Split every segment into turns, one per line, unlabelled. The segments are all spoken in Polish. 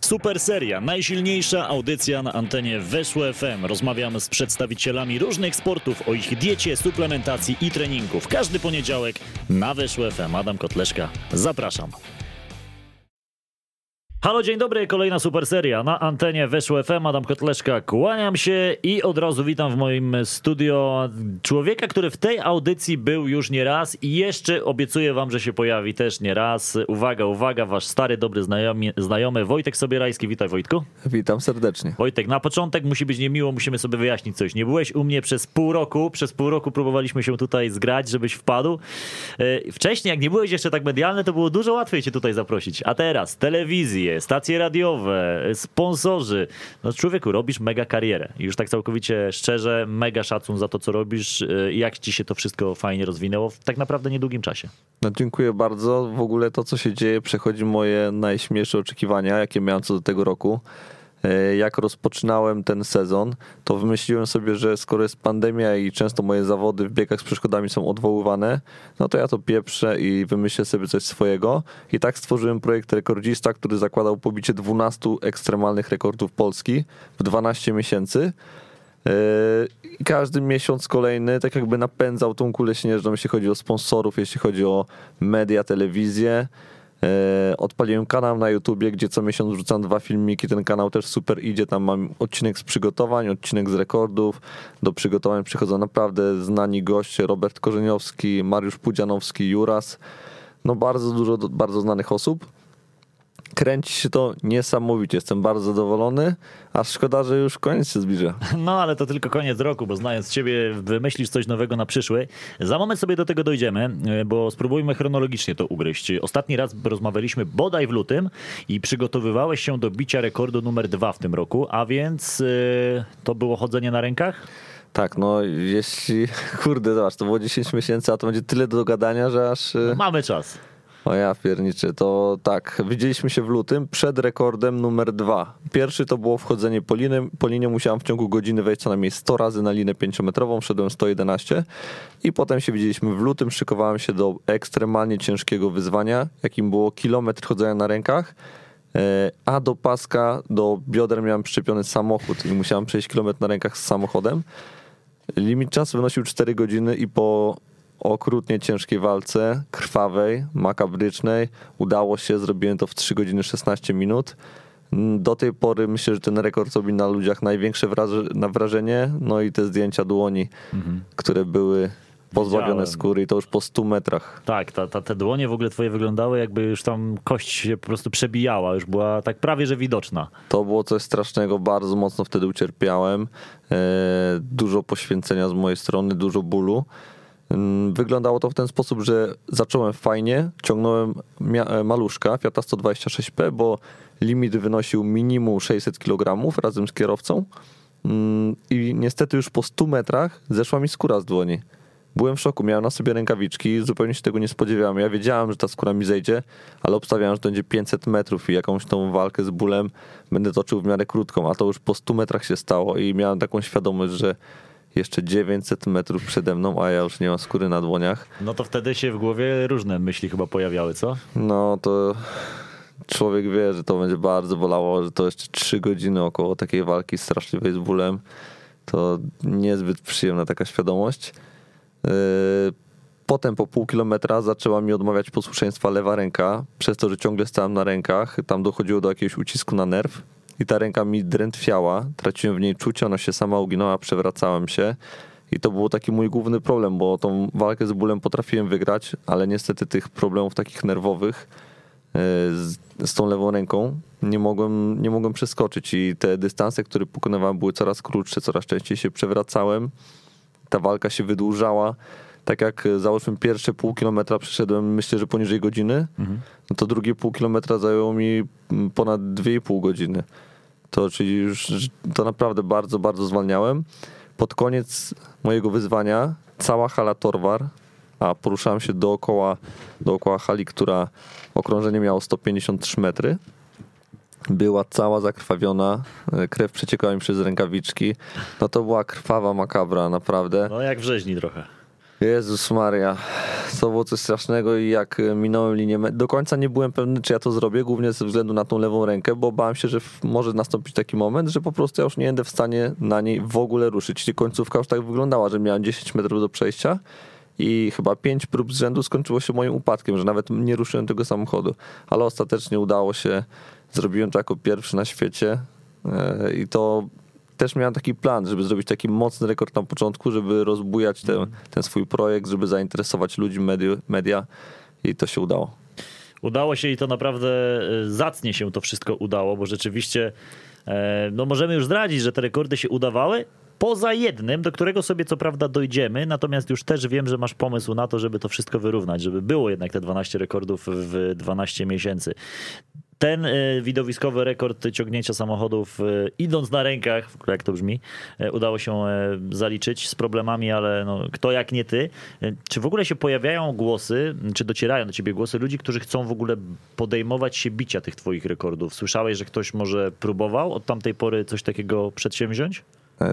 Super seria, najsilniejsza audycja na antenie Weszło FM. Rozmawiamy z przedstawicielami różnych sportów o ich diecie, suplementacji i treningu. W każdy poniedziałek na Weszło FM. Adam Kotleszka, zapraszam. Halo, dzień dobry, kolejna super seria na antenie Weszło FM, Adam Kotleszka, kłaniam się i od razu witam w moim studio człowieka, który w tej audycji był już nie raz i jeszcze obiecuję wam, że się pojawi też nie raz. Uwaga, uwaga, wasz stary, dobry znajomy, znajomy Wojtek Sobierajski, witaj Wojtku.
Witam serdecznie.
Wojtek, na początek musi być niemiło, musimy sobie wyjaśnić coś. Nie byłeś u mnie przez pół roku, przez pół roku próbowaliśmy się tutaj zgrać, żebyś wpadł. E, wcześniej, jak nie byłeś jeszcze tak medialny, to było dużo łatwiej cię tutaj zaprosić, a teraz telewizję, stacje radiowe, sponsorzy. No człowieku, robisz mega karierę. Już tak całkowicie szczerze, mega szacun za to, co robisz y, i jak ci się to wszystko fajnie rozwinęło w tak naprawdę niedługim czasie.
No dziękuję bardzo. W ogóle to, co się dzieje, przechodzi moje najśmielsze oczekiwania, jakie miałem co do tego roku. E, jak rozpoczynałem ten sezon, to wymyśliłem sobie, że skoro jest pandemia i często moje zawody w biegach z przeszkodami są odwoływane, no to ja to pieprzę i wymyślę sobie coś swojego. I tak stworzyłem projekt Rekordzista, który zakładał pobicie 12 ekstremalnych rekordów Polski w 12 miesięcy. E, I każdy miesiąc kolejny tak jakby napędzał tą kulę śnieżną, jeśli chodzi o sponsorów, jeśli chodzi o media, telewizję. E, odpaliłem kanał na YouTubie, gdzie co miesiąc wrzucam dwa filmiki. Ten kanał też super idzie. Tam mam odcinek z przygotowań, odcinek z rekordów. Do przygotowań przychodzą naprawdę znani goście. Robert Korzeniowski, Mariusz Pudzianowski, Juras. No bardzo dużo, bardzo znanych osób kręci się to niesamowicie. Jestem bardzo zadowolony, a szkoda, że już koniec się zbliża.
No ale to tylko koniec roku, bo znając ciebie, wymyślisz coś nowego na przyszły. Za moment sobie do tego dojdziemy, bo spróbujmy chronologicznie to ugryźć. Ostatni raz rozmawialiśmy bodaj w lutym i przygotowywałeś się do bicia rekordu numer dwa w tym roku, a więc yy, to było chodzenie na rękach?
Tak, no jeśli, kurde, zobacz, to było 10 miesięcy, a to będzie tyle do gadania, że aż...
No, mamy czas.
O ja pierniczy, to tak, widzieliśmy się w lutym przed rekordem numer dwa. Pierwszy to było wchodzenie po linie, po linie musiałem w ciągu godziny wejść co najmniej 100 razy na linę 5-metrową, wszedłem 111 i potem się widzieliśmy w lutym, szykowałem się do ekstremalnie ciężkiego wyzwania, jakim było kilometr chodzenia na rękach, e, a do paska, do bioder miałem przyczepiony samochód i musiałem przejść kilometr na rękach z samochodem. Limit czasu wynosił 4 godziny i po okrutnie ciężkiej walce, krwawej, makabrycznej. Udało się, zrobiłem to w 3 godziny 16 minut. Do tej pory myślę, że ten rekord robi na ludziach największe wrażenie. No i te zdjęcia dłoni, mhm. które były pozbawione Widziałem. skóry i to już po 100 metrach.
Tak, ta, ta, te dłonie w ogóle twoje wyglądały jakby już tam kość się po prostu przebijała, już była tak prawie, że widoczna.
To było coś strasznego, bardzo mocno wtedy ucierpiałem. E, dużo poświęcenia z mojej strony, dużo bólu. Wyglądało to w ten sposób, że zacząłem fajnie, ciągnąłem e, maluszka Fiata 126P, bo limit wynosił minimum 600 kg razem z kierowcą i niestety już po 100 metrach zeszła mi skóra z dłoni. Byłem w szoku, miałem na sobie rękawiczki, zupełnie się tego nie spodziewałem. Ja wiedziałem, że ta skóra mi zejdzie, ale obstawiałem, że to będzie 500 metrów i jakąś tą walkę z bólem będę toczył w miarę krótką, a to już po 100 metrach się stało i miałem taką świadomość, że jeszcze 900 metrów przede mną, a ja już nie mam skóry na dłoniach.
No to wtedy się w głowie różne myśli chyba pojawiały, co?
No to człowiek wie, że to będzie bardzo bolało, że to jeszcze 3 godziny około takiej walki straszliwej z bólem. To niezbyt przyjemna taka świadomość. Yy, potem po pół kilometra zaczęła mi odmawiać posłuszeństwa lewa ręka, przez to, że ciągle stałem na rękach. Tam dochodziło do jakiegoś ucisku na nerw i ta ręka mi drętwiała, traciłem w niej czucie, ona się sama uginała, przewracałem się. I to był taki mój główny problem, bo tą walkę z bólem potrafiłem wygrać, ale niestety tych problemów takich nerwowych e, z, z, tą lewą ręką nie mogłem, nie mogłem przeskoczyć i te dystanse, które pokonywałem były coraz krótsze, coraz częściej się przewracałem. Ta walka się wydłużała. Tak jak załóżmy pierwsze pół kilometra przeszedłem myślę, że poniżej godziny, mhm. no to drugie pół kilometra zajęło mi ponad 2,5 godziny. To czyli już to naprawdę bardzo, bardzo zwalniałem. Pod koniec mojego wyzwania cała hala Torwar, a poruszałem się dookoła, dookoła hali, która okrążenie miało 153 metry. Była cała zakrwawiona, krew przeciekała mi przez rękawiczki. No to była krwawa makabra, naprawdę.
No jak w rzeźni trochę.
Jezus Maria, to było coś strasznego i jak minąłem linię, do końca nie byłem pewny, czy ja to zrobię, głównie ze względu na tą lewą rękę, bo bałem się, że może nastąpić taki moment, że po prostu ja już nie będę w stanie na niej w ogóle ruszyć. I końcówka już tak wyglądała, że miałem 10 metrów do przejścia i chyba 5 prób z rzędu skończyło się moim upadkiem, że nawet nie ruszyłem tego samochodu. Ale ostatecznie udało się, zrobiłem to jako pierwszy na świecie e, i to też miałem taki plan, żeby zrobić taki mocny rekord na początku, żeby rozbujać ten, ten swój projekt, żeby zainteresować ludzi, media, media i to się udało.
Udało się i to naprawdę e, zacnie się to wszystko udało, bo rzeczywiście e, no możemy już zdradzić, że te rekordy się udawały. Poza jednym, do którego sobie co prawda dojdziemy, natomiast już też wiem, że masz pomysł na to, żeby to wszystko wyrównać, żeby było jednak te 12 rekordów w 12 miesięcy. Ten e, widowiskowy rekord ciągnięcia samochodów e, idąc na rękach, jak to brzmi, e, udało się zaliczyć z problemami, ale no, kto jak nie ty. Czy w ogóle się pojawiają głosy, czy docierają do ciebie głosy ludzi, którzy chcą w ogóle podejmować się bicia tych twoich rekordów? Słyszałeś, że ktoś może próbował od tamtej pory coś takiego przedsięwziąć?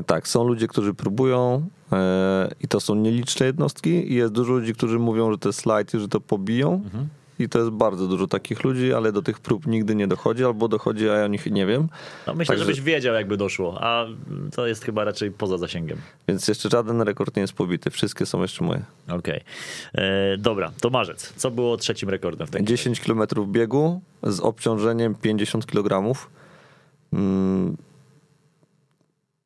Tak, są ludzie, którzy próbują e, i to są nieliczne jednostki i jest dużo ludzi, którzy mówią, że to jest slajd że to pobiją i to jest bardzo dużo takich ludzi, ale do tych prób nigdy nie dochodzi albo dochodzi, a ja o nich nie wiem,
No myślę,
Także-
żebyś wiedział, jakby doszło, a to jest chyba raczej poza zasięgiem.
więc jeszcze żaden rekord nie jest pobity, wszystkie są jeszcze moje.
Okej. E, Dobra, to marzec. Co było trzecim rekordem w tej
10 km biegu z obciążeniem 50 kg. Mm,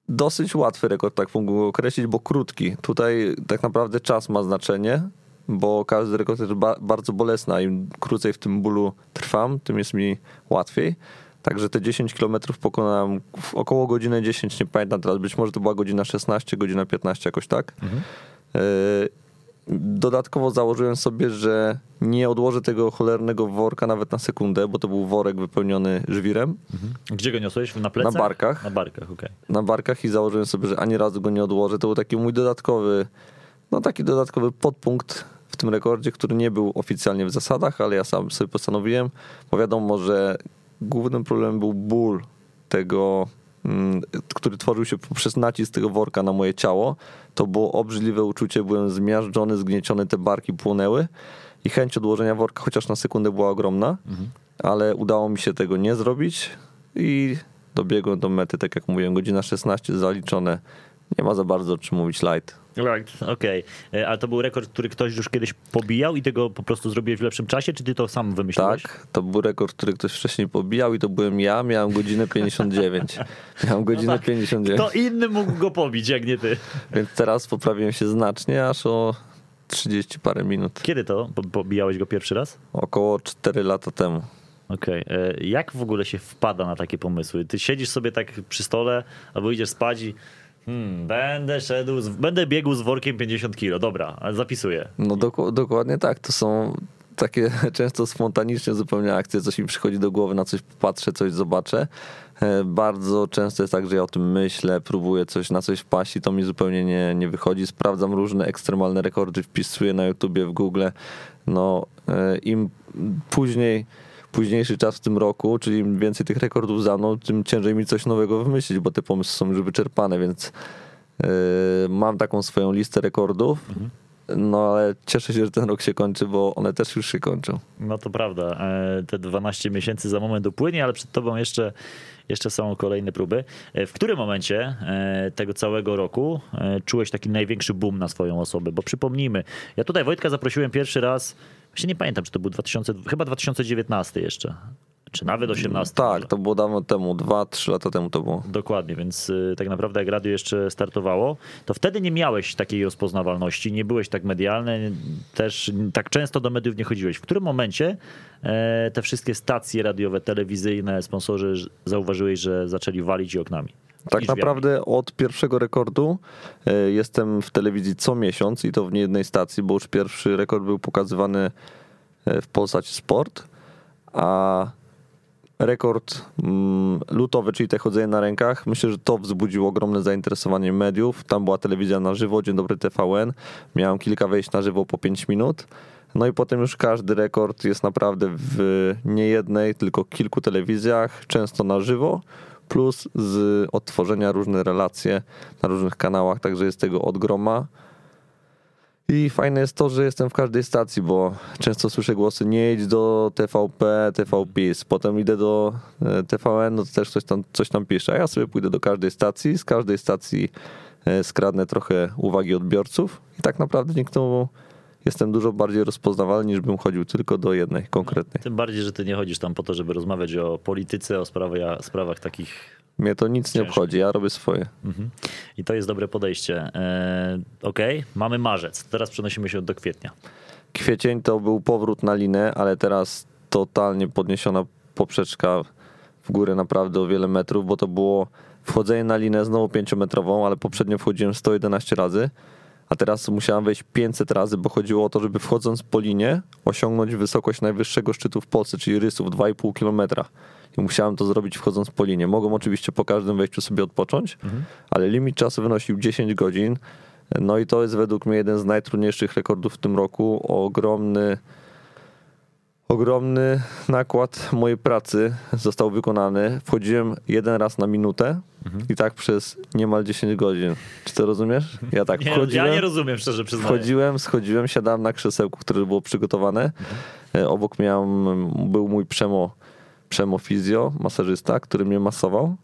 Dosyć łatwy rekord, tak mógłbym go określić, bo krótki. Tutaj tak naprawdę czas ma znaczenie, bo każdy rekord jest ba- bardzo bolesny, a im krócej w tym bólu trwam, tym jest mi łatwiej. Także te 10 km pokonałem w około godziny 10, nie pamiętam teraz, być może to była godzina 16, godzina 15, jakoś tak. E, Dodatkowo założyłem sobie, że nie odłożę tego cholernego worka nawet na sekundę, bo to był worek wypełniony żwirem
Gdzie go niosłeś? Na plecach?
Na barkach.
Na barkach, okej.
na barkach i założyłem sobie, że ani razu go nie odłożę. To był taki mój dodatkowy, no taki dodatkowy podpunkt w tym rekordzie, który nie był oficjalnie w zasadach, ale ja sam sobie postanowiłem, bo wiadomo, że głównym problemem był ból tego, mm, który tworzył się poprzez nacisk tego worka na moje ciało. To było obrzydliwe uczucie, byłem zmiażdżony, zgnieciony, te barki płonęły i chęć odłożenia worka chociaż na sekundę była ogromna, ale udało mi się tego nie zrobić i dobiegłem do mety, tak jak mówiłem, godzina 16 zaliczone. Nie ma za bardzo o czym mówić light.
Right, okej. E, Ale to był rekord, który ktoś już kiedyś pobijał i tego po prostu zrobiłeś w lepszym czasie, czy ty to sam wymyśliłeś?
Tak, to był rekord, który ktoś wcześniej pobijał i to byłem ja, miałem godzinę 59. Miałem godzinę
tak.
59,
Kto inny mógł go pobić, jak nie ty?
więc teraz poprawiłem się znacznie, aż o 30 parę minut.
Kiedy to po- pobijałeś go pierwszy raz?
Około 4 lata temu.
Okej. E, Jak w ogóle się wpada na takie pomysły? Ty siedzisz sobie tak przy stole, albo idziesz spać i hmm, będę szedł, z, będę biegł z workiem 50 kilo. Dobra, zapisuję.
No doku- dokładnie tak, to są takie często spontaniczne zupełnie akcje, coś mi przychodzi do głowy, na coś patrzę, coś zobaczę. E, Bardzo często jest tak, że ja o tym myślę, próbuję coś na coś wpaść i to mi zupełnie nie, nie wychodzi. Sprawdzam różne ekstremalne rekordy, wpisuję na YouTubie, w Google. No, e, im później, późniejszy czas w tym roku, czyli im więcej tych rekordów za mną, tym ciężej mi coś nowego wymyślić, bo te pomysły są już wyczerpane, więc e, mam taką swoją listę rekordów. No ale cieszę się, że ten rok się kończy, bo one też już się kończą.
No to prawda. E, Te 12 miesięcy za moment upłynie, ale przed tobą jeszcze, jeszcze są kolejne próby. E, W którym momencie e, tego całego roku czułeś taki największy boom na swoją osobę? Bo przypomnijmy, ja tutaj Wojtka zaprosiłem pierwszy raz, właśnie nie pamiętam, czy to był 2000, chyba 2019 jeszcze, czy nawet 18.
Tak,
może.
to było dawno temu, dwa, trzy lata temu to było.
Dokładnie, więc y, tak naprawdę jak radio jeszcze startowało, to wtedy nie miałeś takiej rozpoznawalności, nie byłeś tak medialny, też tak często do mediów nie chodziłeś. W którym momencie e, te wszystkie stacje radiowe, telewizyjne, sponsorzy zauważyłeś, że zaczęli walić i oknami?
Tak naprawdę od pierwszego rekordu e, jestem w telewizji co miesiąc i to w niejednej stacji, bo już pierwszy rekord był pokazywany e, w Polsat Sport, a rekord mm, lutowy, czyli te chodzenie na rękach, myślę, że to wzbudziło ogromne zainteresowanie mediów. Tam była telewizja na żywo, Dzień Dobry TVN. Miałem kilka wejść na żywo po 5 minut. No i potem już każdy rekord jest naprawdę w nie jednej, tylko kilku telewizjach, często na żywo, plus z odtworzenia różne relacje na różnych kanałach, także jest tego od groma. I fajne jest to, że jestem w każdej stacji, bo często słyszę głosy nie idź do TVP, TVPiS, potem idę do e, TVN, no to też coś tam, coś tam pisze, a ja sobie pójdę do każdej stacji, z każdej stacji e, skradnę trochę uwagi odbiorców i tak naprawdę dzięki temu jestem dużo bardziej rozpoznawalny niż bym chodził tylko do jednej konkretnej.
Tym bardziej, że ty nie chodzisz tam po to, żeby rozmawiać o polityce, o sprawach, sprawach takich
Mnie to nic nie obchodzi, ja robię swoje.
Mhm. I to jest dobre podejście. E, Okej, mamy marzec. Teraz przenosimy się do kwietnia.
Kwiecień to był powrót na linę, ale teraz totalnie podniesiona poprzeczka w górę naprawdę o wiele metrów, bo to było wchodzenie na linę znowu pięciometrową, ale poprzednio wchodziłem 111 razy, a teraz musiałem wejść 500 razy, bo chodziło o to, żeby wchodząc po linie osiągnąć wysokość najwyższego szczytu w Polsce, czyli rysów 2,5 km. I musiałem to zrobić wchodząc po linie. Mogłem oczywiście po każdym wejściu sobie odpocząć, ale limit czasu wynosił 10 godzin. No i to jest według mnie jeden z najtrudniejszych rekordów w tym roku. Ogromny, ogromny nakład mojej pracy został wykonany. Wchodziłem jeden raz na minutę i tak przez niemal 10 godzin. Czy to rozumiesz? Ja tak
Nie,
wchodziłem.
ja nie rozumiem, szczerze przyznaję.
Wchodziłem, schodziłem, siadałem na krzesełku, które było przygotowane. E, Obok miałem, był mój przemo, przemo fizjo, masażysta, który mnie masował.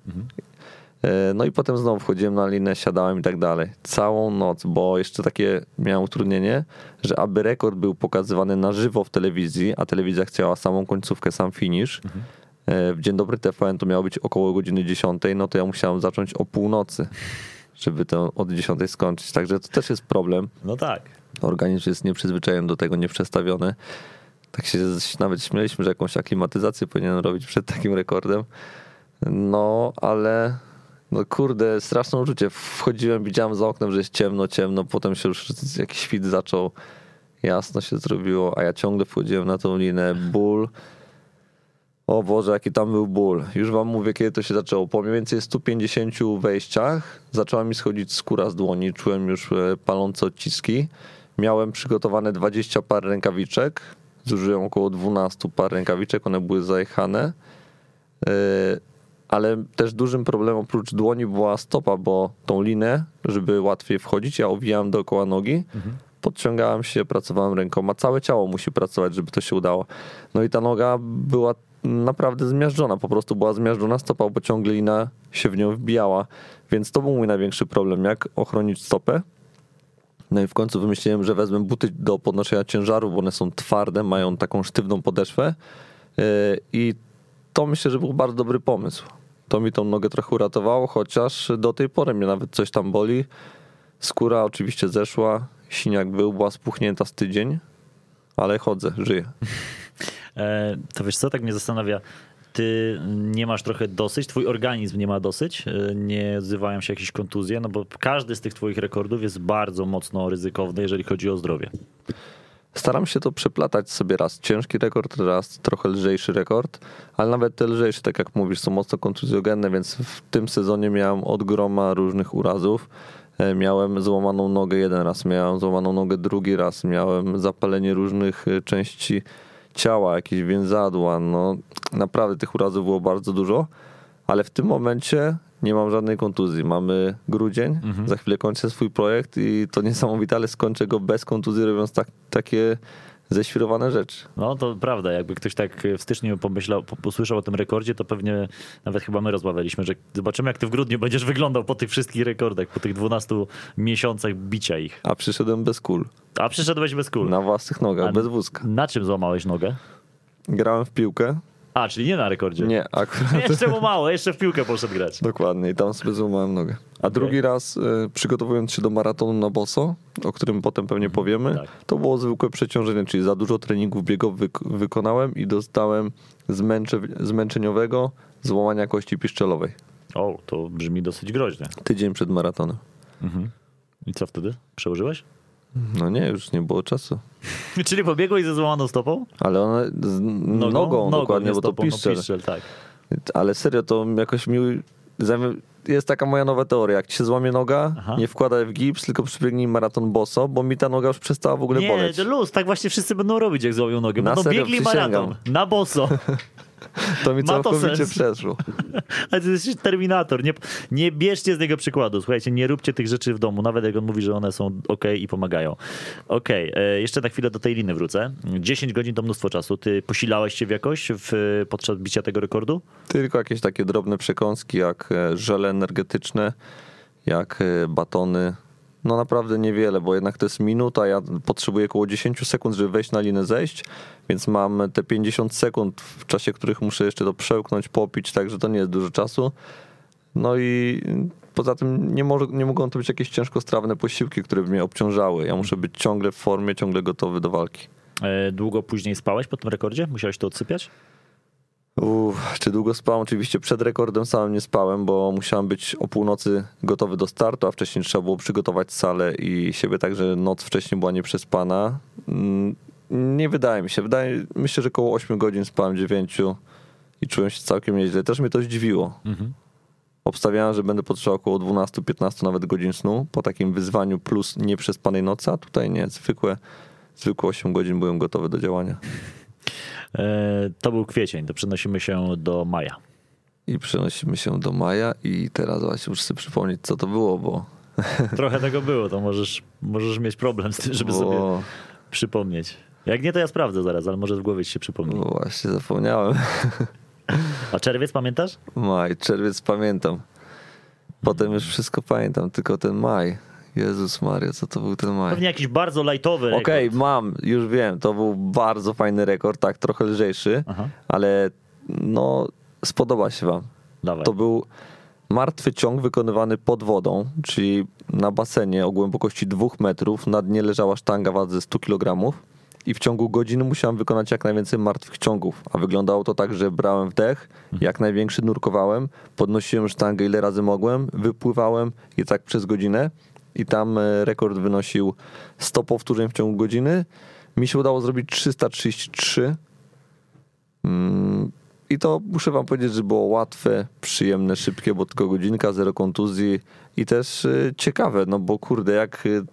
E, No i potem znowu wchodziłem na linę, siadałem i tak dalej. Całą noc, bo jeszcze takie miałem utrudnienie, że aby rekord był pokazywany na żywo w telewizji, a telewizja chciała samą końcówkę, sam finish, e, w Dzień Dobry TVN to miało być około godziny 10, no to ja musiałem zacząć o północy, żeby to od 10 skończyć. Także to też jest problem
No tak.
organizm jest nieprzyzwyczajony do tego, nieprzestawiony. Tak się nawet śmieliśmy, że jakąś aklimatyzację powinien robić przed takim rekordem. No, ale no kurde, straszne uczucie. Wchodziłem, widziałem za oknem, że jest ciemno, ciemno, potem się już jakiś świt zaczął, jasno się zrobiło, a ja ciągle wchodziłem na tą linę, ból. O Boże, jaki tam był ból. Już wam mówię, kiedy to się zaczęło. Po mniej więcej 150 wejściach zaczęła mi schodzić skóra z dłoni. Czułem już e, palące odciski. Miałem przygotowane 20 par rękawiczek. Zużyłem około 12 par rękawiczek. One były zajechane. E, Ale też dużym problemem oprócz dłoni była stopa, bo tą linę, żeby łatwiej wchodzić, ja owijałem dookoła nogi podciągałem się, pracowałem rękoma. Całe ciało musi pracować, żeby to się udało. No i ta noga była naprawdę zmiażdżona, po prostu była zmiażdżona stopa, bo ciągle lina się w nią wbijała. Więc to był mój największy problem, jak ochronić stopę. No i w końcu wymyśliłem, że wezmę buty do podnoszenia ciężaru, bo one są twarde, mają taką sztywną podeszwę Yy, i to myślę, że był bardzo dobry pomysł. To mi tą nogę trochę uratowało, chociaż do tej pory mnie nawet coś tam boli. Skóra oczywiście zeszła, siniak był, była spuchnięta z tydzień, ale chodzę, żyję.
E, to wiesz co, tak mnie zastanawia, ty nie masz trochę dosyć, twój organizm nie ma dosyć, e, nie odzywają się jakieś kontuzje, no bo każdy z tych twoich rekordów jest bardzo mocno ryzykowny, jeżeli chodzi o zdrowie.
Staram się to przeplatać sobie raz ciężki rekord, raz trochę lżejszy rekord, ale nawet te lżejsze, tak jak mówisz, są mocno kontuzjogenne, więc w tym sezonie miałem od groma różnych urazów. E, Miałem złamaną nogę jeden raz, miałem złamaną nogę drugi raz, miałem zapalenie różnych części ciała, jakieś więzadła. No naprawdę tych urazów było bardzo dużo, ale w tym momencie nie mam żadnej kontuzji. Mamy grudzień, za chwilę kończę swój projekt i to niesamowite, ale skończę go bez kontuzji, robiąc tak, takie ześwirowane rzeczy.
No to prawda, jakby ktoś tak w styczniu pomyślał, po- posłyszał o tym rekordzie, to pewnie nawet chyba my rozmawialiśmy, że zobaczymy jak ty w grudniu będziesz wyglądał po tych wszystkich rekordach, po tych 12 miesiącach bicia ich.
A przyszedłem bez kul,
A przyszedłeś bez kul.
na własnych nogach,
A-
bez wózka.
Na czym złamałeś nogę?
Grałem w piłkę.
A, czyli nie na rekordzie.
Nie, akurat.
Jeszcze mu mało, jeszcze w piłkę poszedł grać.
Dokładnie, i tam sobie złamałem nogę. A drugi raz, y, przygotowując się do maratonu na boso, o którym potem pewnie powiemy,
tak.
to było zwykłe przeciążenie, czyli za dużo treningów biegowych wyk- wykonałem i dostałem zmęcze, zmęczeniowego złamania kości piszczelowej.
O, to brzmi dosyć groźnie.
Tydzień przed maratonem.
I co wtedy? Przełożyłeś?
No nie, już nie było czasu.
Czyli pobiegłeś ze złamaną stopą?
Ale one z nogą, dokładnie,
nie
bo to
no
piszczel.
piszczel, tak.
Ale serio, to jakoś mi... Jest taka moja nowa teoria. Jak ci się złamie noga,
Aha.
nie wkładaj w gips, tylko przybiegnij maraton boso, bo mi ta noga już przestała w ogóle
Nie,
boleć.
to luz, tak właśnie wszyscy będą robić, jak złapią nogę.
Na
Będą
serio,
biegli
przysięgam.
maraton, na boso.
To mi
Ma
całkowicie przeszło.
Ale to jest terminator. Nie, nie bierzcie z niego przykładu. Słuchajcie, nie róbcie tych rzeczy w domu, nawet jak on mówi, że one są ok i pomagają. Okej, e, jeszcze na chwilę do tej liny wrócę. 10 godzin to mnóstwo czasu. Ty posilałeś się w jakoś w, podczas bicia tego rekordu?
Tylko jakieś takie drobne przekąski, jak e, żele energetyczne, jak e, batony. No naprawdę niewiele, bo jednak to jest minuta, ja potrzebuję około 10 sekund, żeby wejść na linę zejść, więc mam te 50 sekund, w czasie których muszę jeszcze to przełknąć, popić, także to nie jest dużo czasu. No i poza tym nie, może, nie mogą to być jakieś ciężkostrawne posiłki, które by mnie obciążały. Ja muszę być ciągle w formie, ciągle gotowy do walki.
E, Długo później spałeś po tym rekordzie? Musiałeś to odsypiać?
Uff, czy długo spałem? Oczywiście przed rekordem samym nie spałem, bo musiałem być o północy gotowy do startu, a wcześniej trzeba było przygotować salę i siebie tak, że noc wcześniej była nieprzespana. Mm, Nie wydaje mi się. Wydaje, myślę, że około 8 godzin spałem, 9 i czułem się całkiem nieźle. Też mnie to zdziwiło.
Mhm.
Obstawiałem, że będę potrzebował około 12-15 nawet godzin snu po takim wyzwaniu plus nieprzespanej nocy, a tutaj nie. Zwykłe, zwykłe 8 godzin byłem gotowy do działania.
E, To był kwiecień, to przenosimy się do maja.
I przenosimy się do maja i teraz właśnie muszę sobie przypomnieć, co to było, bo,
Trochę tego było, to możesz, możesz mieć problem z tym, żeby
bo,
sobie przypomnieć. Jak nie, to ja sprawdzę zaraz, ale może w głowie ci się przypomni.
bo właśnie zapomniałem.
A czerwiec pamiętasz?
Maj, czerwiec pamiętam. Potem już wszystko pamiętam, tylko ten maj. Jezus Maria, co to był ten maj?
Pewnie jakiś bardzo lajtowy rekord.
Okej, mam, już wiem, to był bardzo fajny rekord, tak, trochę lżejszy,
Aha.
ale no spodoba się wam.
Dawaj.
To był martwy ciąg wykonywany pod wodą, czyli na basenie o głębokości dwóch metrów. Na dnie leżała sztanga wadze 100 kg i w ciągu godziny musiałem wykonać jak najwięcej martwych ciągów. A wyglądało to tak, że brałem wdech, jak największy nurkowałem, podnosiłem sztangę ile razy mogłem, wypływałem i tak przez godzinę. I tam e, rekord wynosił 100 powtórzeń w ciągu godziny. Mi się udało zrobić 333. Mm, I to muszę wam powiedzieć, że było łatwe, przyjemne, szybkie, bo tylko godzinka, zero kontuzji i też y, ciekawe, no bo kurde, jak y,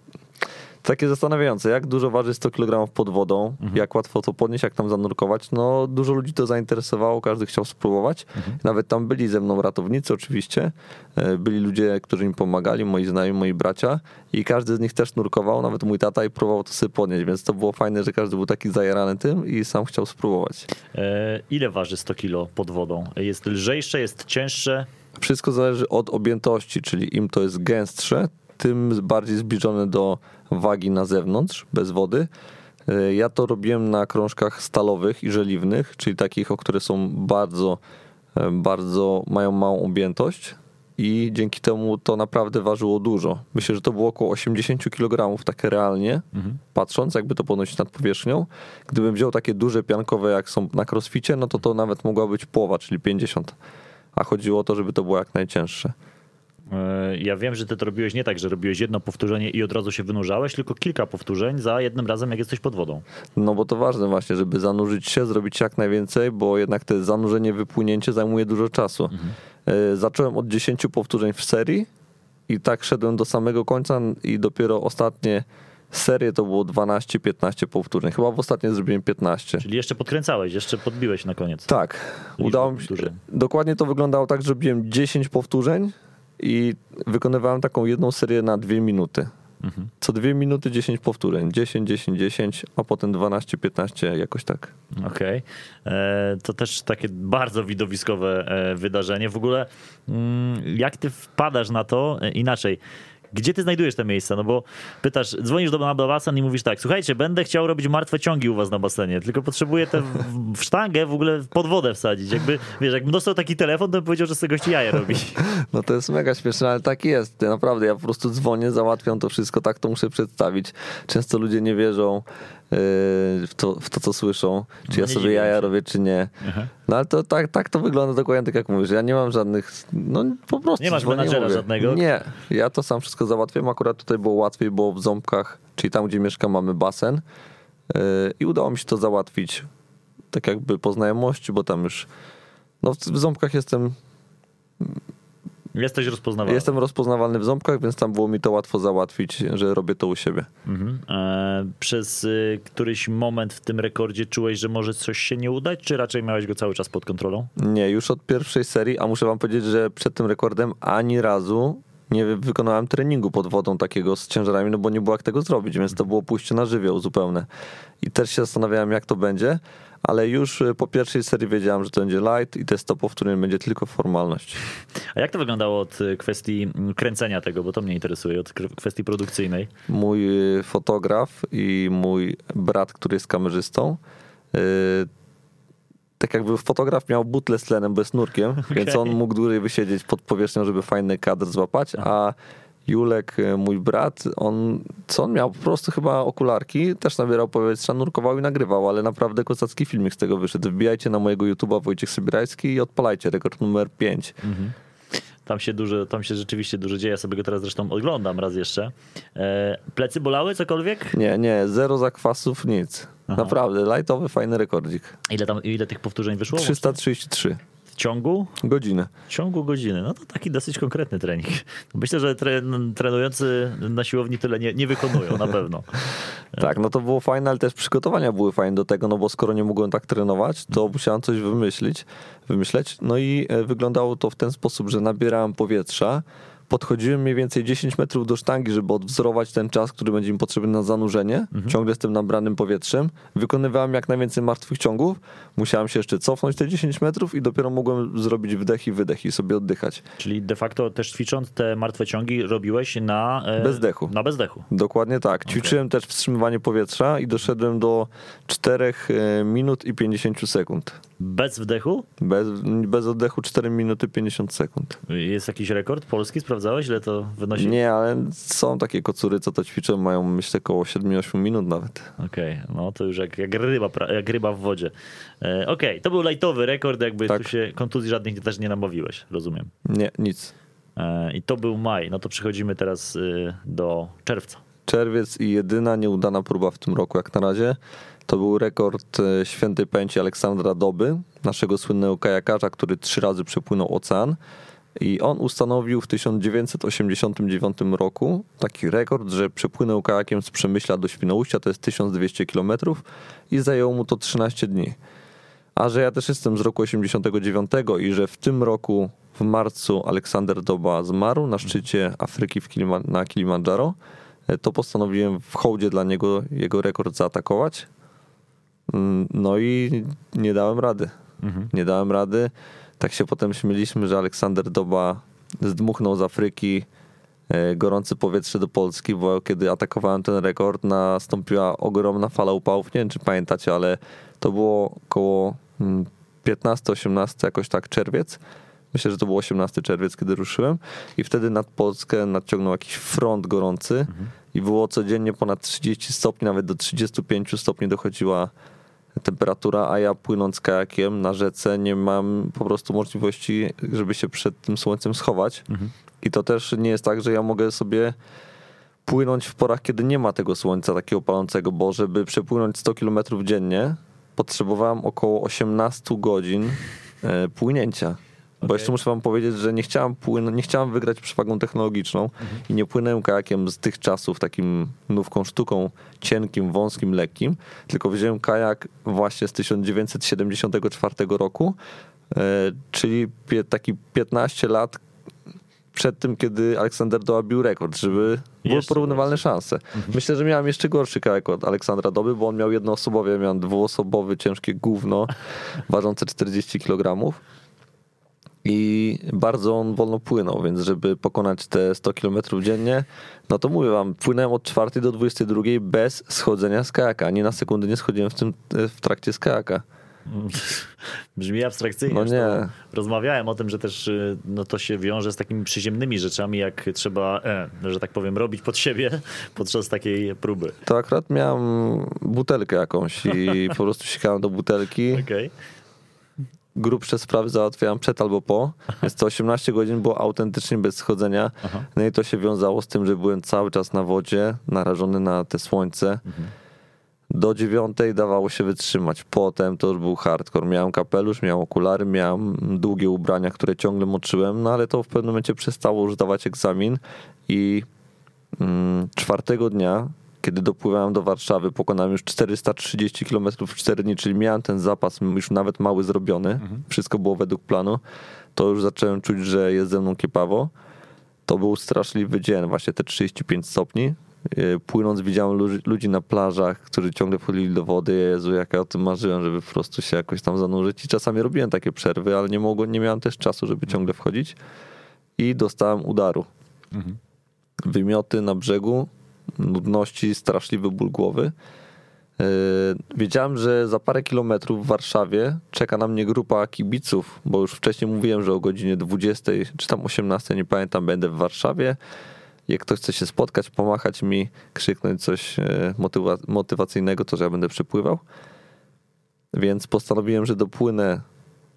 takie zastanawiające, jak dużo waży 100 kg pod wodą, jak łatwo to podnieść, jak tam zanurkować. No dużo ludzi to zainteresowało, każdy chciał spróbować. Nawet tam byli ze mną ratownicy oczywiście, e, byli ludzie, którzy mi pomagali, moi znajomi, moi bracia i każdy z nich też nurkował, nawet mój tata i próbował to sobie podnieść, więc to było fajne, że każdy był taki zajarany tym i sam chciał spróbować.
E, ile waży 100 kilo pod wodą? Jest lżejsze, jest cięższe?
Wszystko zależy od objętości, czyli im to jest gęstsze, tym bardziej zbliżone do wagi na zewnątrz, bez wody. E, Ja to robiłem na krążkach stalowych i żeliwnych, czyli takich, o które są bardzo, e, bardzo mają małą objętość i dzięki temu to naprawdę ważyło dużo. Myślę, że to było około 80 kg, takie realnie, patrząc, jakby to ponosić nad powierzchnią. Gdybym wziął takie duże piankowe, jak są na crossficie, no to to nawet mogła być połowa, czyli 50 a chodziło o to, żeby to było jak najcięższe.
E, Ja wiem, że ty to robiłeś nie tak, że robiłeś jedno powtórzenie i od razu się wynurzałeś, tylko kilka powtórzeń za jednym razem, jak jesteś pod wodą.
No bo to ważne właśnie, żeby zanurzyć się, zrobić jak najwięcej, bo jednak te zanurzenie, wypłynięcie zajmuje dużo czasu. E, Zacząłem od 10 powtórzeń w serii i tak szedłem do samego końca i dopiero ostatnie serie to było 12-15 powtórzeń. Chyba w ostatniej zrobiłem 15.
Czyli jeszcze podkręcałeś, jeszcze podbiłeś na koniec.
Tak, udało mi się. Dokładnie to wyglądało tak, że robiłem 10 powtórzeń i wykonywałem taką jedną serię na 2 minuty. Co 2 minuty 10 powtórzeń. 10, 10, 10, a potem 12, 15, jakoś tak.
Okej. E, To też takie bardzo widowiskowe e, wydarzenie. W ogóle mm, jak ty wpadasz na to e, inaczej? Gdzie ty znajdujesz te miejsca? No bo pytasz, dzwonisz do, na basen i mówisz tak, słuchajcie, będę chciał robić martwe ciągi u was na basenie, tylko potrzebuję tę w, sztangę w ogóle pod wodę wsadzić. Jakby, wiesz, jakbym dostał taki telefon, to bym powiedział, że z tego jaja robi.
No to jest mega śmieszne, ale tak jest. Naprawdę, ja po prostu dzwonię, załatwiam to wszystko, tak to muszę przedstawić. Często ludzie nie wierzą w to, w to co słyszą, czy
No
ja
nie
sobie jaja
się.
robię, czy nie.
Aha.
No ale to tak, tak to wygląda dokładnie tak jak mówisz. Ja nie mam żadnych, no po prostu
Nie masz menadżera
mówię.
żadnego?
Nie, ja to sam wszystko załatwiam. Akurat tutaj było łatwiej, bo w Ząbkach, czyli tam, gdzie mieszkam, mamy basen yy, i udało mi się to załatwić tak jakby po znajomości, bo tam już no w Ząbkach jestem
Jesteś rozpoznawalny.
Jestem rozpoznawalny w ząbkach, więc tam było mi to łatwo załatwić, że robię to u siebie.
Mhm. E, przez y, któryś moment w tym rekordzie czułeś, że może coś się nie udać, czy raczej miałeś go cały czas pod kontrolą?
Nie, już od pierwszej serii, a muszę wam powiedzieć, że przed tym rekordem ani razu nie wykonałem treningu pod wodą takiego z ciężarami, no bo nie było jak tego zrobić, więc to było pójście na żywioł zupełne. I też się zastanawiałem, jak to będzie, ale już y, po pierwszej serii wiedziałem, że to będzie light i jest to powtórzenie będzie tylko formalność.
A jak to wyglądało od y, kwestii mm, kręcenia tego, bo to mnie interesuje, od kwestii produkcyjnej?
Mój y, fotograf i mój brat, który jest kamerzystą, y, tak jakby fotograf miał butlę z tlenem bez nurkiem, więc on mógł dłużej wysiedzieć pod powierzchnią, żeby fajny kadr złapać, a Julek, y, mój brat, on, co on miał? Po prostu chyba okularki, też nabierał powietrza, nurkował i nagrywał, ale naprawdę kozacki filmik z tego wyszedł. Wbijajcie na mojego YouTube'a Wojciech Sybirajski i odpalajcie rekord numer 5.
Tam się, dużo, tam się rzeczywiście dużo dzieje, ja sobie go teraz zresztą oglądam raz jeszcze. E, plecy bolały cokolwiek?
Nie, nie, zero zakwasów, nic.
Aha.
Naprawdę, lightowy, fajny rekordzik.
Ile, tam, ile tych powtórzeń wyszło?
333
W ciągu?
godziny.
W ciągu godziny. No to taki dosyć konkretny trening. Myślę, że tre, trenujący na siłowni tyle nie, nie wykonują, na pewno.
Tak, no to było fajne, ale też przygotowania były fajne do tego, no bo skoro nie mogłem tak trenować, to musiałem coś wymyślić, wymyśleć. No i e, wyglądało to w ten sposób, że nabierałem powietrza, podchodziłem mniej więcej 10 metrów do sztangi, żeby odwzorować ten czas, który będzie mi potrzebny na zanurzenie, ciągle z tym nabranym powietrzem. Wykonywałem jak najwięcej martwych ciągów, musiałem się jeszcze cofnąć te 10 metrów i dopiero mogłem zrobić wdech i wydech i sobie oddychać.
Czyli de facto też ćwicząc te martwe ciągi robiłeś na... e,
Bezdechu.
Na bezdechu.
Dokładnie tak. Ćwiczyłem też wstrzymywanie powietrza i doszedłem do 4 e, minut i 50 sekund.
Bez wdechu?
Bez, bez oddechu 4 minuty 50 sekund.
Jest jakiś rekord polski? Sprawdzałeś, ile to wynosi?
Nie, ale są takie kocury, co to ćwiczą, mają myślę około 7-8 minut nawet.
Okej, no to już jak, jak, ryba, jak ryba w wodzie. E, Okej, to był lajtowy rekord, jakby
Tak.
tu się kontuzji żadnych też nie nabawiłeś, rozumiem.
Nie, nic.
E, I to był maj, no to przechodzimy teraz y, do czerwca.
Czerwiec i jedyna nieudana próba w tym roku jak na razie. To był rekord e, świętej pamięci Aleksandra Doby, naszego słynnego kajakarza, który trzy razy przepłynął ocean. I on ustanowił w 1989 roku taki rekord, że przepłynął kajakiem z Przemyśla do Świnoujścia, to jest 1200 km i zajęło mu to 13 dni. A że ja też jestem z roku 89 i że w tym roku w marcu Aleksander Doba zmarł na szczycie Afryki Kilima, na Kilimandżaro, e, to postanowiłem w hołdzie dla niego jego rekord zaatakować. Mm, No i nie dałem rady. Nie dałem rady. Tak się potem śmieliśmy, że Aleksander Doba zdmuchnął z Afryki e, gorące powietrze do Polski, bo kiedy atakowałem ten rekord, nastąpiła ogromna fala upałów. Nie wiem, czy pamiętacie, ale to było około mm, 15-18 jakoś tak czerwiec. Myślę, że to był 18 czerwiec, kiedy ruszyłem i wtedy nad Polskę nadciągnął jakiś front gorący i było codziennie ponad 30 stopni, nawet do 35 stopni dochodziła temperatura, a ja płynąc kajakiem na rzece nie mam po prostu możliwości, żeby się przed tym słońcem schować. I to też nie jest tak, że ja mogę sobie płynąć w porach, kiedy nie ma tego słońca takiego palącego, bo żeby przepłynąć 100 km dziennie, potrzebowałem około 18 godzin e, płynięcia. Bo jeszcze muszę wam powiedzieć, że nie chciałem, płyn- nie chciałem wygrać przewagą technologiczną
Mhm.
i nie płynąłem kajakiem z tych czasów takim nówką sztuką, cienkim, wąskim, lekkim, tylko wziąłem kajak właśnie z 1974 roku, e, czyli pie- taki 15 lat przed tym, kiedy Aleksander Doba bił rekord, żeby były
Jeszcze
porównywalne szanse. Myślę, że miałem jeszcze gorszy kajak od Aleksandra Doby, bo on miał jednoosobowy, ja miałem dwuosobowy, ciężkie gówno, ważące 40 kg. I bardzo on wolno płynął, więc żeby pokonać te 100 km dziennie, no to mówię wam, płynąłem od 4 do 22 bez schodzenia z kajaka. Ani na sekundę nie schodziłem w, tym, w trakcie z kajaka.
Brzmi abstrakcyjnie.
No nie.
Rozmawiałem o tym, że też y, no, to się wiąże z takimi przyziemnymi rzeczami, jak trzeba, e, że tak powiem, robić pod siebie podczas takiej próby.
To akurat miałem butelkę jakąś i po prostu sikałem do butelki.
Okej.
Grubsze sprawy załatwiałem przed albo po, więc to 18 godzin było autentycznie bez schodzenia.
Aha.
No i to się wiązało z tym, że byłem cały czas na wodzie, narażony na te słońce. Do dziewiątej dawało się wytrzymać. Potem to już był hardcore. Miałem kapelusz, miałem okulary, miałem długie ubrania, które ciągle moczyłem, no ale to w pewnym momencie przestało już dawać egzamin i mm, czwartego dnia, kiedy dopływałem do Warszawy, pokonałem już 430 km w 4 dni, czyli miałem ten zapas już nawet mały zrobiony, wszystko było według planu, to już zacząłem czuć, że jest ze mną kiepawo. To był straszliwy dzień, właśnie te 35 stopni. Yy, Płynąc widziałem lu- ludzi na plażach, którzy ciągle wchodzili do wody. Jezu, jak ja o tym marzyłem, żeby po prostu się jakoś tam zanurzyć. I czasami robiłem takie przerwy, ale nie mogłem, nie miałem też czasu, żeby ciągle wchodzić. I dostałem udaru. Wymioty na brzegu, nudności, straszliwy ból głowy. Yy, Wiedziałem, że za parę kilometrów w Warszawie czeka na mnie grupa kibiców, bo już wcześniej mówiłem, że o godzinie 20 czy tam 18, nie pamiętam, będę w Warszawie. Jak ktoś chce się spotkać, pomachać mi, krzyknąć coś e, motywa- motywacyjnego, to że ja będę przypływał. Więc postanowiłem, że dopłynę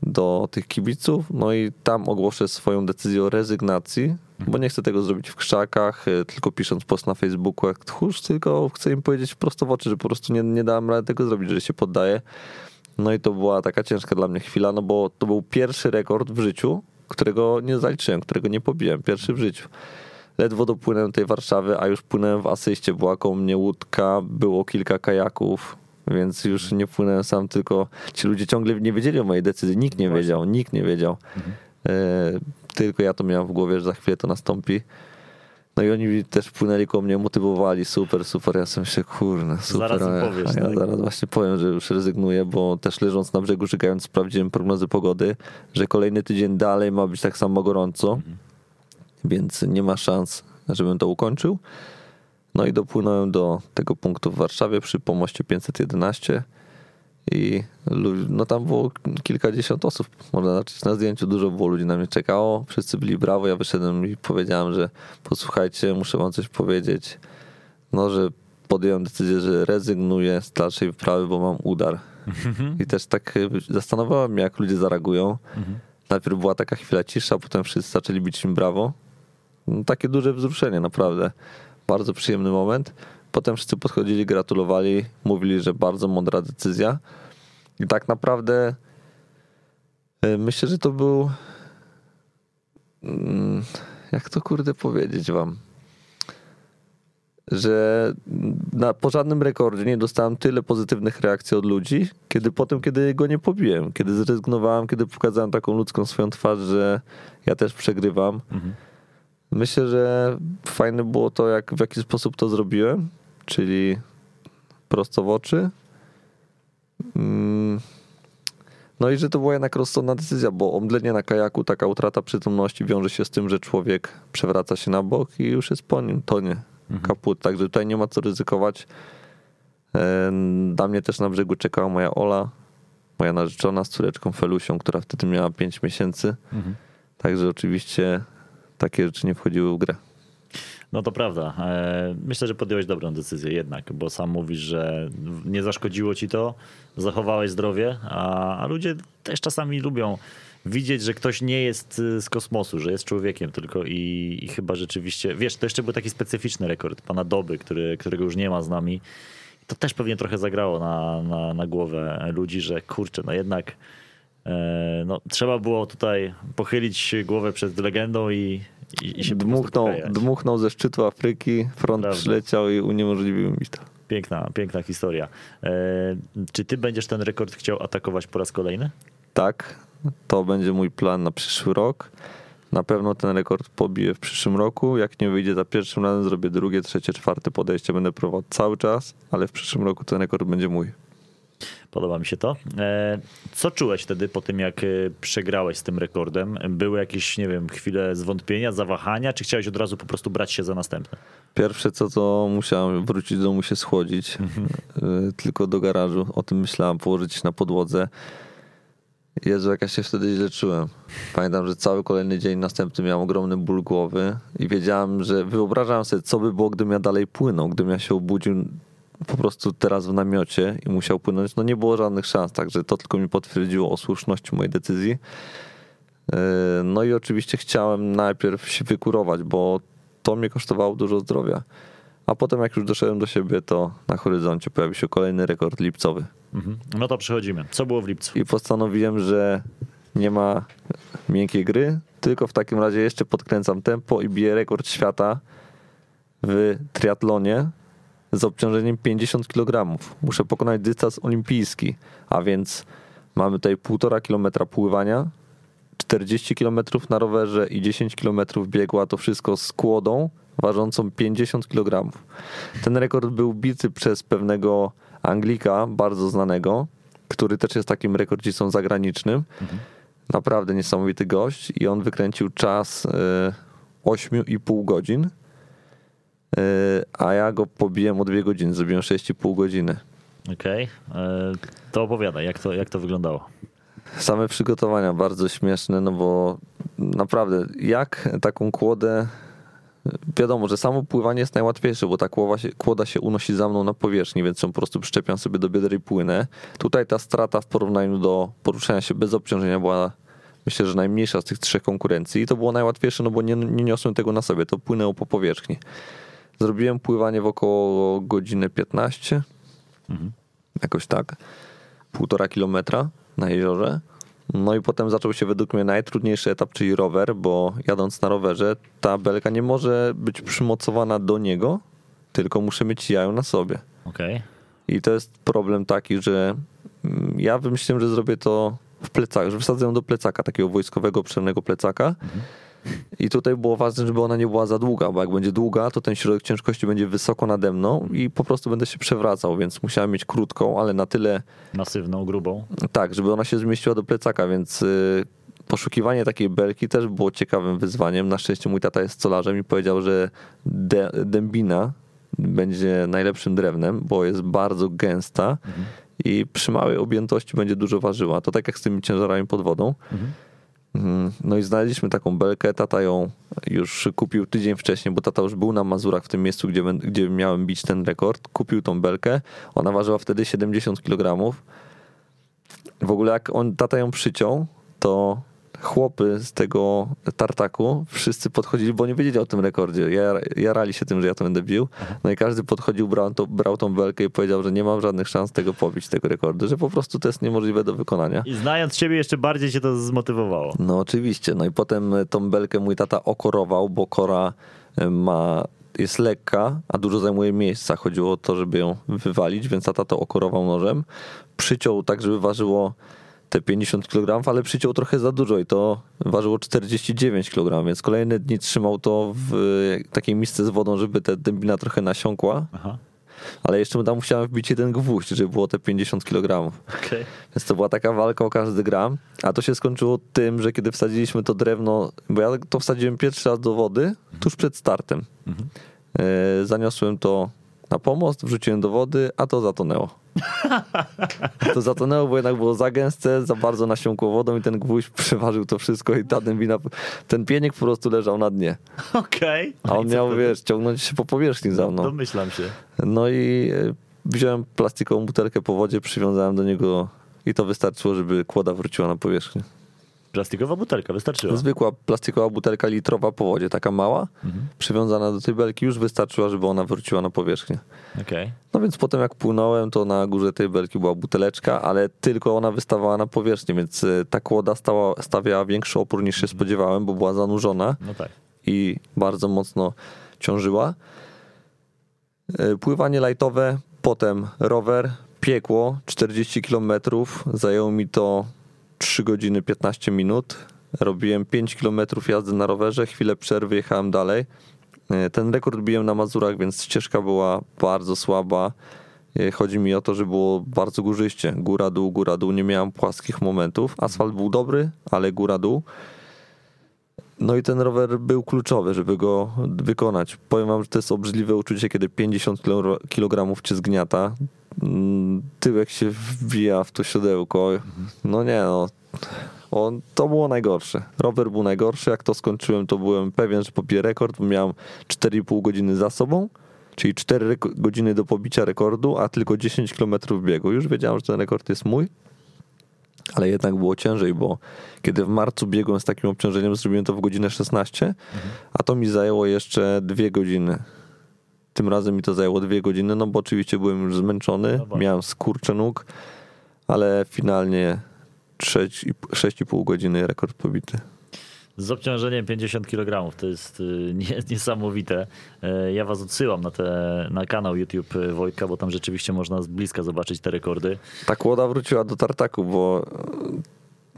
do tych kibiców, no i tam ogłoszę swoją decyzję o rezygnacji, bo nie chcę tego zrobić w krzakach, e, tylko pisząc post na Facebooku jak tchórz, tylko chcę im powiedzieć prosto w oczy, że po prostu nie, nie dałem rady tego zrobić, że się poddaję. No i to była taka ciężka dla mnie chwila, no bo to był pierwszy rekord w życiu, którego nie zaliczyłem, którego nie pobiłem, pierwszy w życiu. Ledwo dopłynąłem do tej Warszawy, a już płynąłem w asyście, była koło mnie łódka, było kilka kajaków, więc już nie płynąłem sam, tylko ci ludzie ciągle nie wiedzieli o mojej decyzji, nikt nie wiedział, nikt nie wiedział. E, tylko ja to miałem w głowie, że za chwilę to nastąpi. No i oni też płynęli koło mnie, motywowali, super, super. Ja sobie myślę, kurna, super.
Zaraz
a-
powiesz,
a ja
tak?
zaraz właśnie powiem, że już rezygnuję, bo też leżąc na brzegu, czekając, sprawdziłem prognozy pogody, że kolejny tydzień dalej ma być tak samo gorąco, więc nie ma szans, żebym to ukończył. No i dopłynąłem do tego punktu w Warszawie przy pomoście 511 i no tam było kilkadziesiąt osób, można zobaczyć na zdjęciu, dużo było ludzi na mnie czekało, wszyscy byli brawo, ja wyszedłem i powiedziałem, że posłuchajcie, muszę wam coś powiedzieć, no, że podjąłem decyzję, że rezygnuję z dalszej wyprawy, bo mam udar. I też tak y, zastanawiałem mnie, jak ludzie zareagują. Najpierw była taka chwila cisza, potem wszyscy zaczęli bić mi brawo. No, takie duże wzruszenie, naprawdę. Bardzo przyjemny moment. Potem wszyscy podchodzili, gratulowali, mówili, że bardzo mądra decyzja. I tak naprawdę y, myślę, że to był. mm, Jak to kurde powiedzieć wam? Że na, po żadnym rekordzie nie dostałem tyle pozytywnych reakcji od ludzi, kiedy potem, kiedy go nie pobiłem, kiedy zrezygnowałem, kiedy pokazałem taką ludzką swoją twarz, że ja też przegrywam. Myślę, że fajne było to, jak, w jaki sposób to zrobiłem, czyli prosto w oczy. Mm. No i że to była jednak rozsądna decyzja, bo omdlenie na kajaku, taka utrata przytomności wiąże się z tym, że człowiek przewraca się na bok i już jest po nim, tonie, kaput. Także tutaj nie ma co ryzykować. E, Dla mnie też na brzegu czekała moja Ola, moja narzeczona z córeczką Felusią, która wtedy miała 5 miesięcy. Także oczywiście takie rzeczy nie wchodziły w grę.
No to prawda. E, Myślę, że podjąłeś dobrą decyzję jednak, bo sam mówisz, że nie zaszkodziło ci to, zachowałeś zdrowie, a, a ludzie też czasami lubią widzieć, że ktoś nie jest y, z kosmosu, że jest człowiekiem tylko i, i chyba rzeczywiście, wiesz, to jeszcze był taki specyficzny rekord pana Doby, który, którego już nie ma z nami. To też pewnie trochę zagrało na, na, na głowę ludzi, że kurczę, no jednak no, trzeba było tutaj pochylić głowę przed legendą i, i, i się
Dmuchnął, dmuchnął ze szczytu Afryki, front
Prawda.
przyleciał i uniemożliwił mi to.
Piękna, piękna historia. E, czy ty będziesz ten rekord chciał atakować po raz kolejny?
Tak, to będzie mój plan na przyszły rok. Na pewno ten rekord pobiję w przyszłym roku. Jak nie wyjdzie za pierwszym razem, zrobię drugie, trzecie, czwarte podejście. Będę próbował cały czas, ale w przyszłym roku ten rekord będzie mój.
Podoba mi się to. E, co czułeś wtedy po tym, jak e, przegrałeś z tym rekordem? Były jakieś, nie wiem, chwile zwątpienia, zawahania, czy chciałeś od razu po prostu brać się za następne?
Pierwsze co to musiałem wrócić do domu się schłodzić, y, tylko do garażu. O tym myślałem, położyć na podłodze. Jezu, jak ja się wtedy źle czułem. Pamiętam, że cały kolejny dzień następny miałem ogromny ból głowy i wiedziałem, że wyobrażałem sobie, co by było, gdybym ja dalej płynął, gdybym ja się obudził po prostu teraz w namiocie i musiał płynąć. No nie było żadnych szans, także to tylko mi potwierdziło o słuszności mojej decyzji. Yy, No i oczywiście chciałem najpierw się wykurować, bo to mnie kosztowało dużo zdrowia. A potem jak już doszedłem do siebie, to na horyzoncie pojawił się kolejny rekord lipcowy.
Mhm. No to przechodzimy. Co było w lipcu?
I postanowiłem, że nie ma miękkiej gry, tylko w takim razie jeszcze podkręcam tempo i biję rekord świata w triatlonie z obciążeniem 50 kg. Muszę pokonać dystans olimpijski, a więc mamy tutaj 1,5 km pływania, 40 km na rowerze i 10 km biegu, a to wszystko z kłodą ważącą 50 kg. Ten rekord był bity przez pewnego Anglika, bardzo znanego, który też jest takim rekordzistą zagranicznym. Naprawdę niesamowity gość i on wykręcił czas e, 8,5 godzin, e, a ja go pobiłem o 2 godziny, zrobiłem 6,5 godziny.
Okej. E, To opowiadaj, jak to, jak to wyglądało?
Same przygotowania bardzo śmieszne, no bo naprawdę jak taką kłodę. Wiadomo, że samo pływanie jest najłatwiejsze, bo ta kłoda się, kłoda się unosi za mną na powierzchni, więc ją po prostu przyczepiam sobie do biodra i płynę. Tutaj ta strata w porównaniu do poruszania się bez obciążenia była myślę, że najmniejsza z tych trzech konkurencji i to było najłatwiejsze, no bo nie, nie niosłem tego na sobie, to płynęło po powierzchni. Zrobiłem pływanie w około godziny 15, jakoś tak, półtora kilometra na jeziorze. No i potem zaczął się według mnie najtrudniejszy etap, czyli rower, bo jadąc na rowerze, ta belka nie może być przymocowana do niego, tylko muszę mieć jają na sobie.
Okej.
I to jest problem taki, że mm, ja wymyśliłem, że zrobię to w plecach, że wsadzę ją do plecaka, takiego wojskowego, obszernego plecaka. I tutaj było ważne, żeby ona nie była za długa, bo jak będzie długa, to ten środek ciężkości będzie wysoko nade mną i po prostu będę się przewracał, więc musiałem mieć krótką, ale na tyle
Masywną, grubą.
tak, żeby ona się zmieściła do plecaka, więc y, poszukiwanie takiej belki też było ciekawym wyzwaniem. Na szczęście mój tata jest stolarzem i powiedział, że de, dębina będzie najlepszym drewnem, bo jest bardzo gęsta i przy małej objętości będzie dużo ważyła. To tak jak z tymi ciężarami pod wodą. Mm, No i znaleźliśmy taką belkę. Tata ją już kupił tydzień wcześniej, bo tata już był na Mazurach w tym miejscu, gdzie, gdzie miałem bić ten rekord. Kupił tą belkę. Ona ważyła wtedy 70 kg. W ogóle jak on tata ją przyciął, to chłopy z tego tartaku wszyscy podchodzili, bo nie wiedzieli o tym rekordzie. Jar- Jarali się tym, że ja to będę bił. No i każdy podchodził, brał, to, brał tą belkę i powiedział, że nie mam żadnych szans tego pobić, tego rekordu, że po prostu to jest niemożliwe do wykonania.
I znając ciebie jeszcze bardziej cię to zmotywowało.
No oczywiście. No i potem tą belkę mój tata okorował, bo kora e, ma, jest lekka, a dużo zajmuje miejsca. Chodziło o to, żeby ją wywalić, więc tata to okorował nożem. Przyciął tak, żeby ważyło te 50 kg, ale przyciął trochę za dużo i to ważyło 49 kg, więc kolejne dni trzymał to w takiej misce z wodą, żeby ta dębina trochę nasiąkła.
Aha.
Ale jeszcze tam musiałem wbić jeden gwóźdź, żeby było te 50 kg.
Okej.
Więc to była taka walka o każdy gram, a to się skończyło tym, że kiedy wsadziliśmy to drewno, bo ja to wsadziłem pierwszy raz do wody tuż przed startem. E, Zaniosłem to na pomost, wrzuciłem do wody, a to zatonęło. To zatonęło, bo jednak było za gęste, za bardzo nasiąkło wodą i ten gwóźdź przeważył to wszystko i ta dębina, ten pienik po prostu leżał na dnie.
Okej.
A
No
on miał, wiesz, ciągnąć się po powierzchni za mną.
Domyślam się.
No i e, wziąłem plastikową butelkę po wodzie, przywiązałem do niego i to wystarczyło, żeby kłoda wróciła na powierzchnię.
Plastikowa butelka, wystarczyło.
Zwykła plastikowa butelka litrowa po wodzie, taka mała, przywiązana do tej belki, już wystarczyła, żeby ona wróciła na powierzchnię.
Okej.
No więc potem jak płynąłem, to na górze tej belki była buteleczka, ale tylko ona wystawała na powierzchnię, więc e, ta kłoda stała, stawiała większy opór niż się spodziewałem, bo była zanurzona
No tak.
i bardzo mocno ciążyła. E, Pływanie lajtowe, potem rower, piekło 40 km, zajęło mi to 3 godziny 15 minut. Robiłem 5 km jazdy na rowerze, chwilę przerwy, jechałem dalej. E, Ten rekord biłem na Mazurach, więc ścieżka była bardzo słaba. E, Chodzi mi o to, że było bardzo górzyście. Góra, dół, góra, dół. Nie miałem płaskich momentów. Asfalt był dobry, ale góra, dół. No i ten rower był kluczowy, żeby go wykonać. Powiem wam, że to jest obrzydliwe uczucie, kiedy 50 kg cię zgniata, mm, tyłek się wbija w to siodełko. No nie no, on, to było najgorsze. Rower był najgorszy, jak to skończyłem, to byłem pewien, że pobiję rekord, bo miałem 4,5 godziny za sobą, czyli 4 reko- godziny do pobicia rekordu, a tylko 10 km biegu. Już wiedziałem, że ten rekord jest mój. Ale jednak było ciężej, bo kiedy w marcu biegłem z takim obciążeniem, zrobiłem to w godzinę 16, a to mi zajęło jeszcze dwie godziny. Tym razem mi to zajęło dwie godziny, no bo oczywiście byłem już zmęczony,
No
miałem skurcze nóg, ale finalnie 6,5 godziny rekord pobity.
Z obciążeniem 50 kg, to jest y, nie, niesamowite. E, Ja was odsyłam na, te, na kanał YouTube y, Wojtka, bo tam rzeczywiście można z bliska zobaczyć te rekordy.
Ta kłoda wróciła do tartaku, bo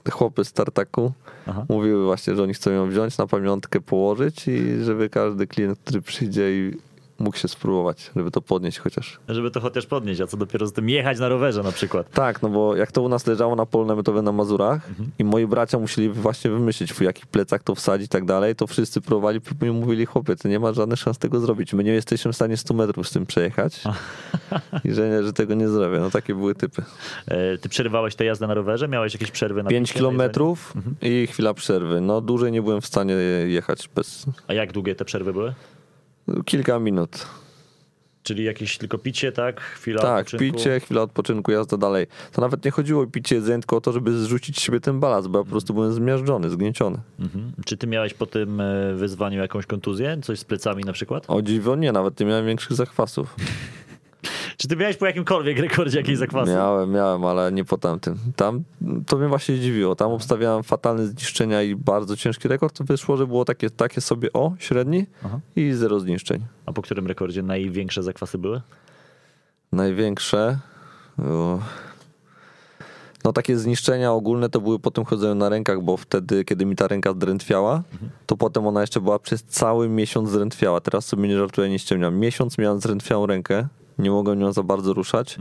e, chłopy z tartaku
Aha.
mówiły właśnie, że oni chcą ją wziąć na pamiątkę, położyć i żeby każdy klient, który przyjdzie i mógł się spróbować, żeby to podnieść chociaż.
Żeby to chociaż podnieść, a co dopiero z tym jechać na rowerze na przykład.
Tak, no bo jak to u nas leżało na polu namiotowe na Mazurach i moi bracia musieli właśnie wymyślić, w jaki plecak to wsadzić i tak dalej, to wszyscy próbowali i mówili, chłopie, ty nie masz żadnych szans tego zrobić. My nie jesteśmy w stanie 100 metrów z tym przejechać i że, że tego nie zrobię. No takie były typy.
E, Ty przerywałeś tę jazdę na rowerze? Miałeś jakieś przerwy na
5
picie, na jedzenie?
kilometrów i chwila przerwy. No dłużej nie byłem w stanie jechać bez
A jak długie te przerwy były?
Kilka minut.
Czyli jakieś tylko picie, tak? Chwila
Tak,
odpoczynku?
picie, chwila odpoczynku, jazda dalej. To nawet nie chodziło o picie jedzenie, tylko o to, żeby zrzucić z siebie ten balast, bo ja po prostu byłem zmiażdżony, zgnieciony.
Mhm. Czy ty miałeś po tym e, wyzwaniu jakąś kontuzję? Coś z plecami na przykład?
O dziwo nie, nawet nie miałem większych zakwasów.
Czy ty miałeś po jakimkolwiek rekordzie jakiejś zakwasy?
Miałem, miałem, ale nie po tamtym. Tam to mnie właśnie zdziwiło. Tam obstawiałem fatalne zniszczenia i bardzo ciężki rekord. Wyszło, że było takie, takie sobie o, średni
Aha.
i zero zniszczeń.
A po którym rekordzie największe zakwasy były?
Największe. O. No takie zniszczenia ogólne to były po tym chodzeniu na rękach, bo wtedy, kiedy mi ta ręka zdrętwiała, to potem ona jeszcze była przez cały miesiąc zdrętwiała. Teraz sobie nie żartuję, nie ściemniam. Miesiąc miałem zdrętwiałą rękę, nie mogłem nią za bardzo ruszać.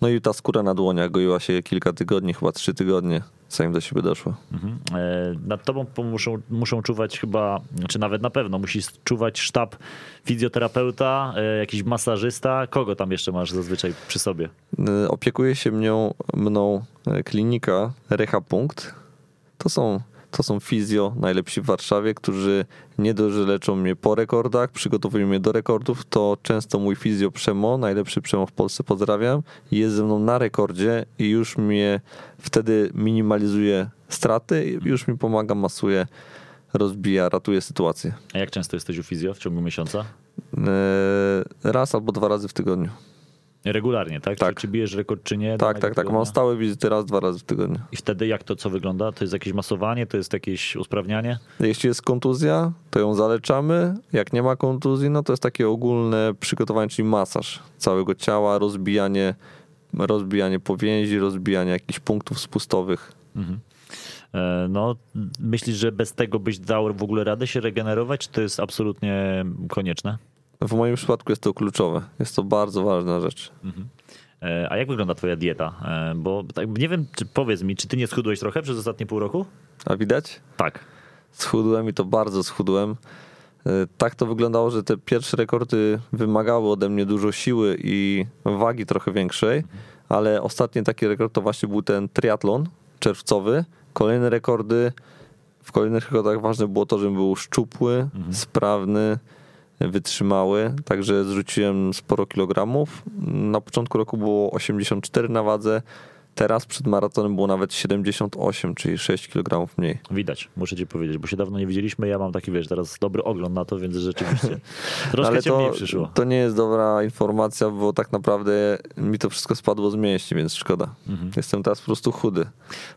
No i ta skóra na dłoniach goiła się kilka tygodni, chyba trzy tygodnie, zanim do siebie doszło.
Mhm. E, Nad tobą muszą, muszą czuwać chyba, czy nawet na pewno, musi czuwać sztab fizjoterapeuta, e, jakiś masażysta. Kogo tam jeszcze masz zazwyczaj przy sobie?
Y, Opiekuje się mną, mną e, klinika Reha Punkt. To są, to są fizjo najlepsi w Warszawie, którzy nie dość, że leczą mnie po rekordach, przygotowują mnie do rekordów, to często mój fizjo Przemo, najlepszy Przemo w Polsce, pozdrawiam, jest ze mną na rekordzie i już mnie wtedy minimalizuje straty, już mi pomaga, masuje, rozbija, ratuje sytuację.
A jak często jesteś u fizjo w ciągu miesiąca?
E, Raz albo dwa razy w tygodniu.
Regularnie, tak?
Tak.
Czy, czy bijesz rekord, czy nie?
Tak, tak, tak. Mam stałe wizyty raz, dwa razy w tygodniu.
I wtedy jak to co wygląda? To jest jakieś masowanie, to jest jakieś usprawnianie?
Jeśli jest kontuzja, to ją zaleczamy. Jak nie ma kontuzji, no to jest takie ogólne przygotowanie, czyli masaż całego ciała, rozbijanie, rozbijanie powięzi, rozbijanie jakichś punktów spustowych.
Mhm. E, No, myślisz, że bez tego byś dał w ogóle radę się regenerować, czy to jest absolutnie konieczne?
W moim przypadku jest to kluczowe. Jest to bardzo ważna rzecz.
E, A jak wygląda twoja dieta? E, Bo tak, nie wiem, czy powiedz mi, czy ty nie schudłeś trochę przez ostatnie pół roku?
A widać?
Tak.
Schudłem i to bardzo schudłem. E, Tak to wyglądało, że te pierwsze rekordy wymagały ode mnie dużo siły i wagi trochę większej, ale ostatni taki rekord to właśnie był ten triatlon czerwcowy. Kolejne rekordy, w kolejnych rekordach ważne było to, żebym był szczupły, sprawny, wytrzymały, także zrzuciłem sporo kilogramów. Na początku roku było 84 na wadze, teraz przed maratonem było nawet 78, czyli 6 kg mniej.
Widać, muszę ci powiedzieć, bo się dawno nie widzieliśmy. Ja mam taki, wiesz, teraz dobry ogląd na to, więc rzeczywiście troszkę
Ale
ciemniej
to,
przyszło.
to nie jest dobra informacja, bo tak naprawdę mi to wszystko spadło z mięśni, więc szkoda.
Mhm.
Jestem teraz po prostu chudy.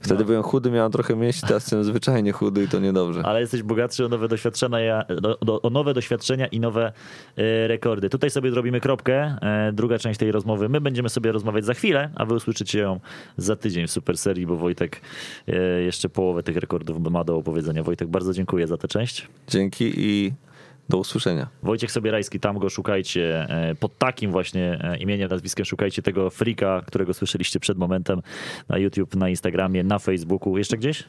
Wtedy
No.
byłem chudy, miałem trochę mięśni, teraz jestem zwyczajnie chudy i to niedobrze.
Ale jesteś bogatszy o nowe doświadczenia, do- do- o nowe doświadczenia i nowe e, rekordy. Tutaj sobie zrobimy kropkę. E, druga część tej rozmowy. My będziemy sobie rozmawiać za chwilę, a wy usłyszycie ją za tydzień w super serii, bo Wojtek e, jeszcze połowę tych rekordów ma do opowiedzenia. Wojtek, bardzo dziękuję za tę część.
Dzięki i do usłyszenia.
Wojciech Sobierajski, tam go szukajcie. e, Pod takim właśnie e, imieniem, nazwiskiem szukajcie tego frika, którego słyszeliście przed momentem na YouTube, na Instagramie, na Facebooku. Jeszcze gdzieś?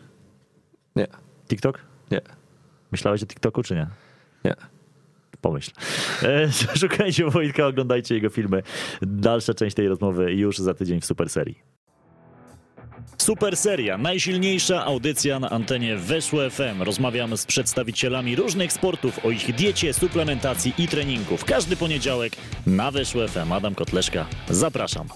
Nie,
TikTok?
nie,
Myślałeś o TikToku, czy nie?
nie.
Pomyśl. Szukajcie Wojtka, oglądajcie jego filmy. Dalsza część tej rozmowy już za tydzień w Super Serii. Super Seria, najsilniejsza audycja na antenie Weszło FM. Rozmawiam z przedstawicielami różnych sportów o ich diecie, suplementacji i treningu. W każdy poniedziałek na Weszło FM. Adam Kotleszka, zapraszam.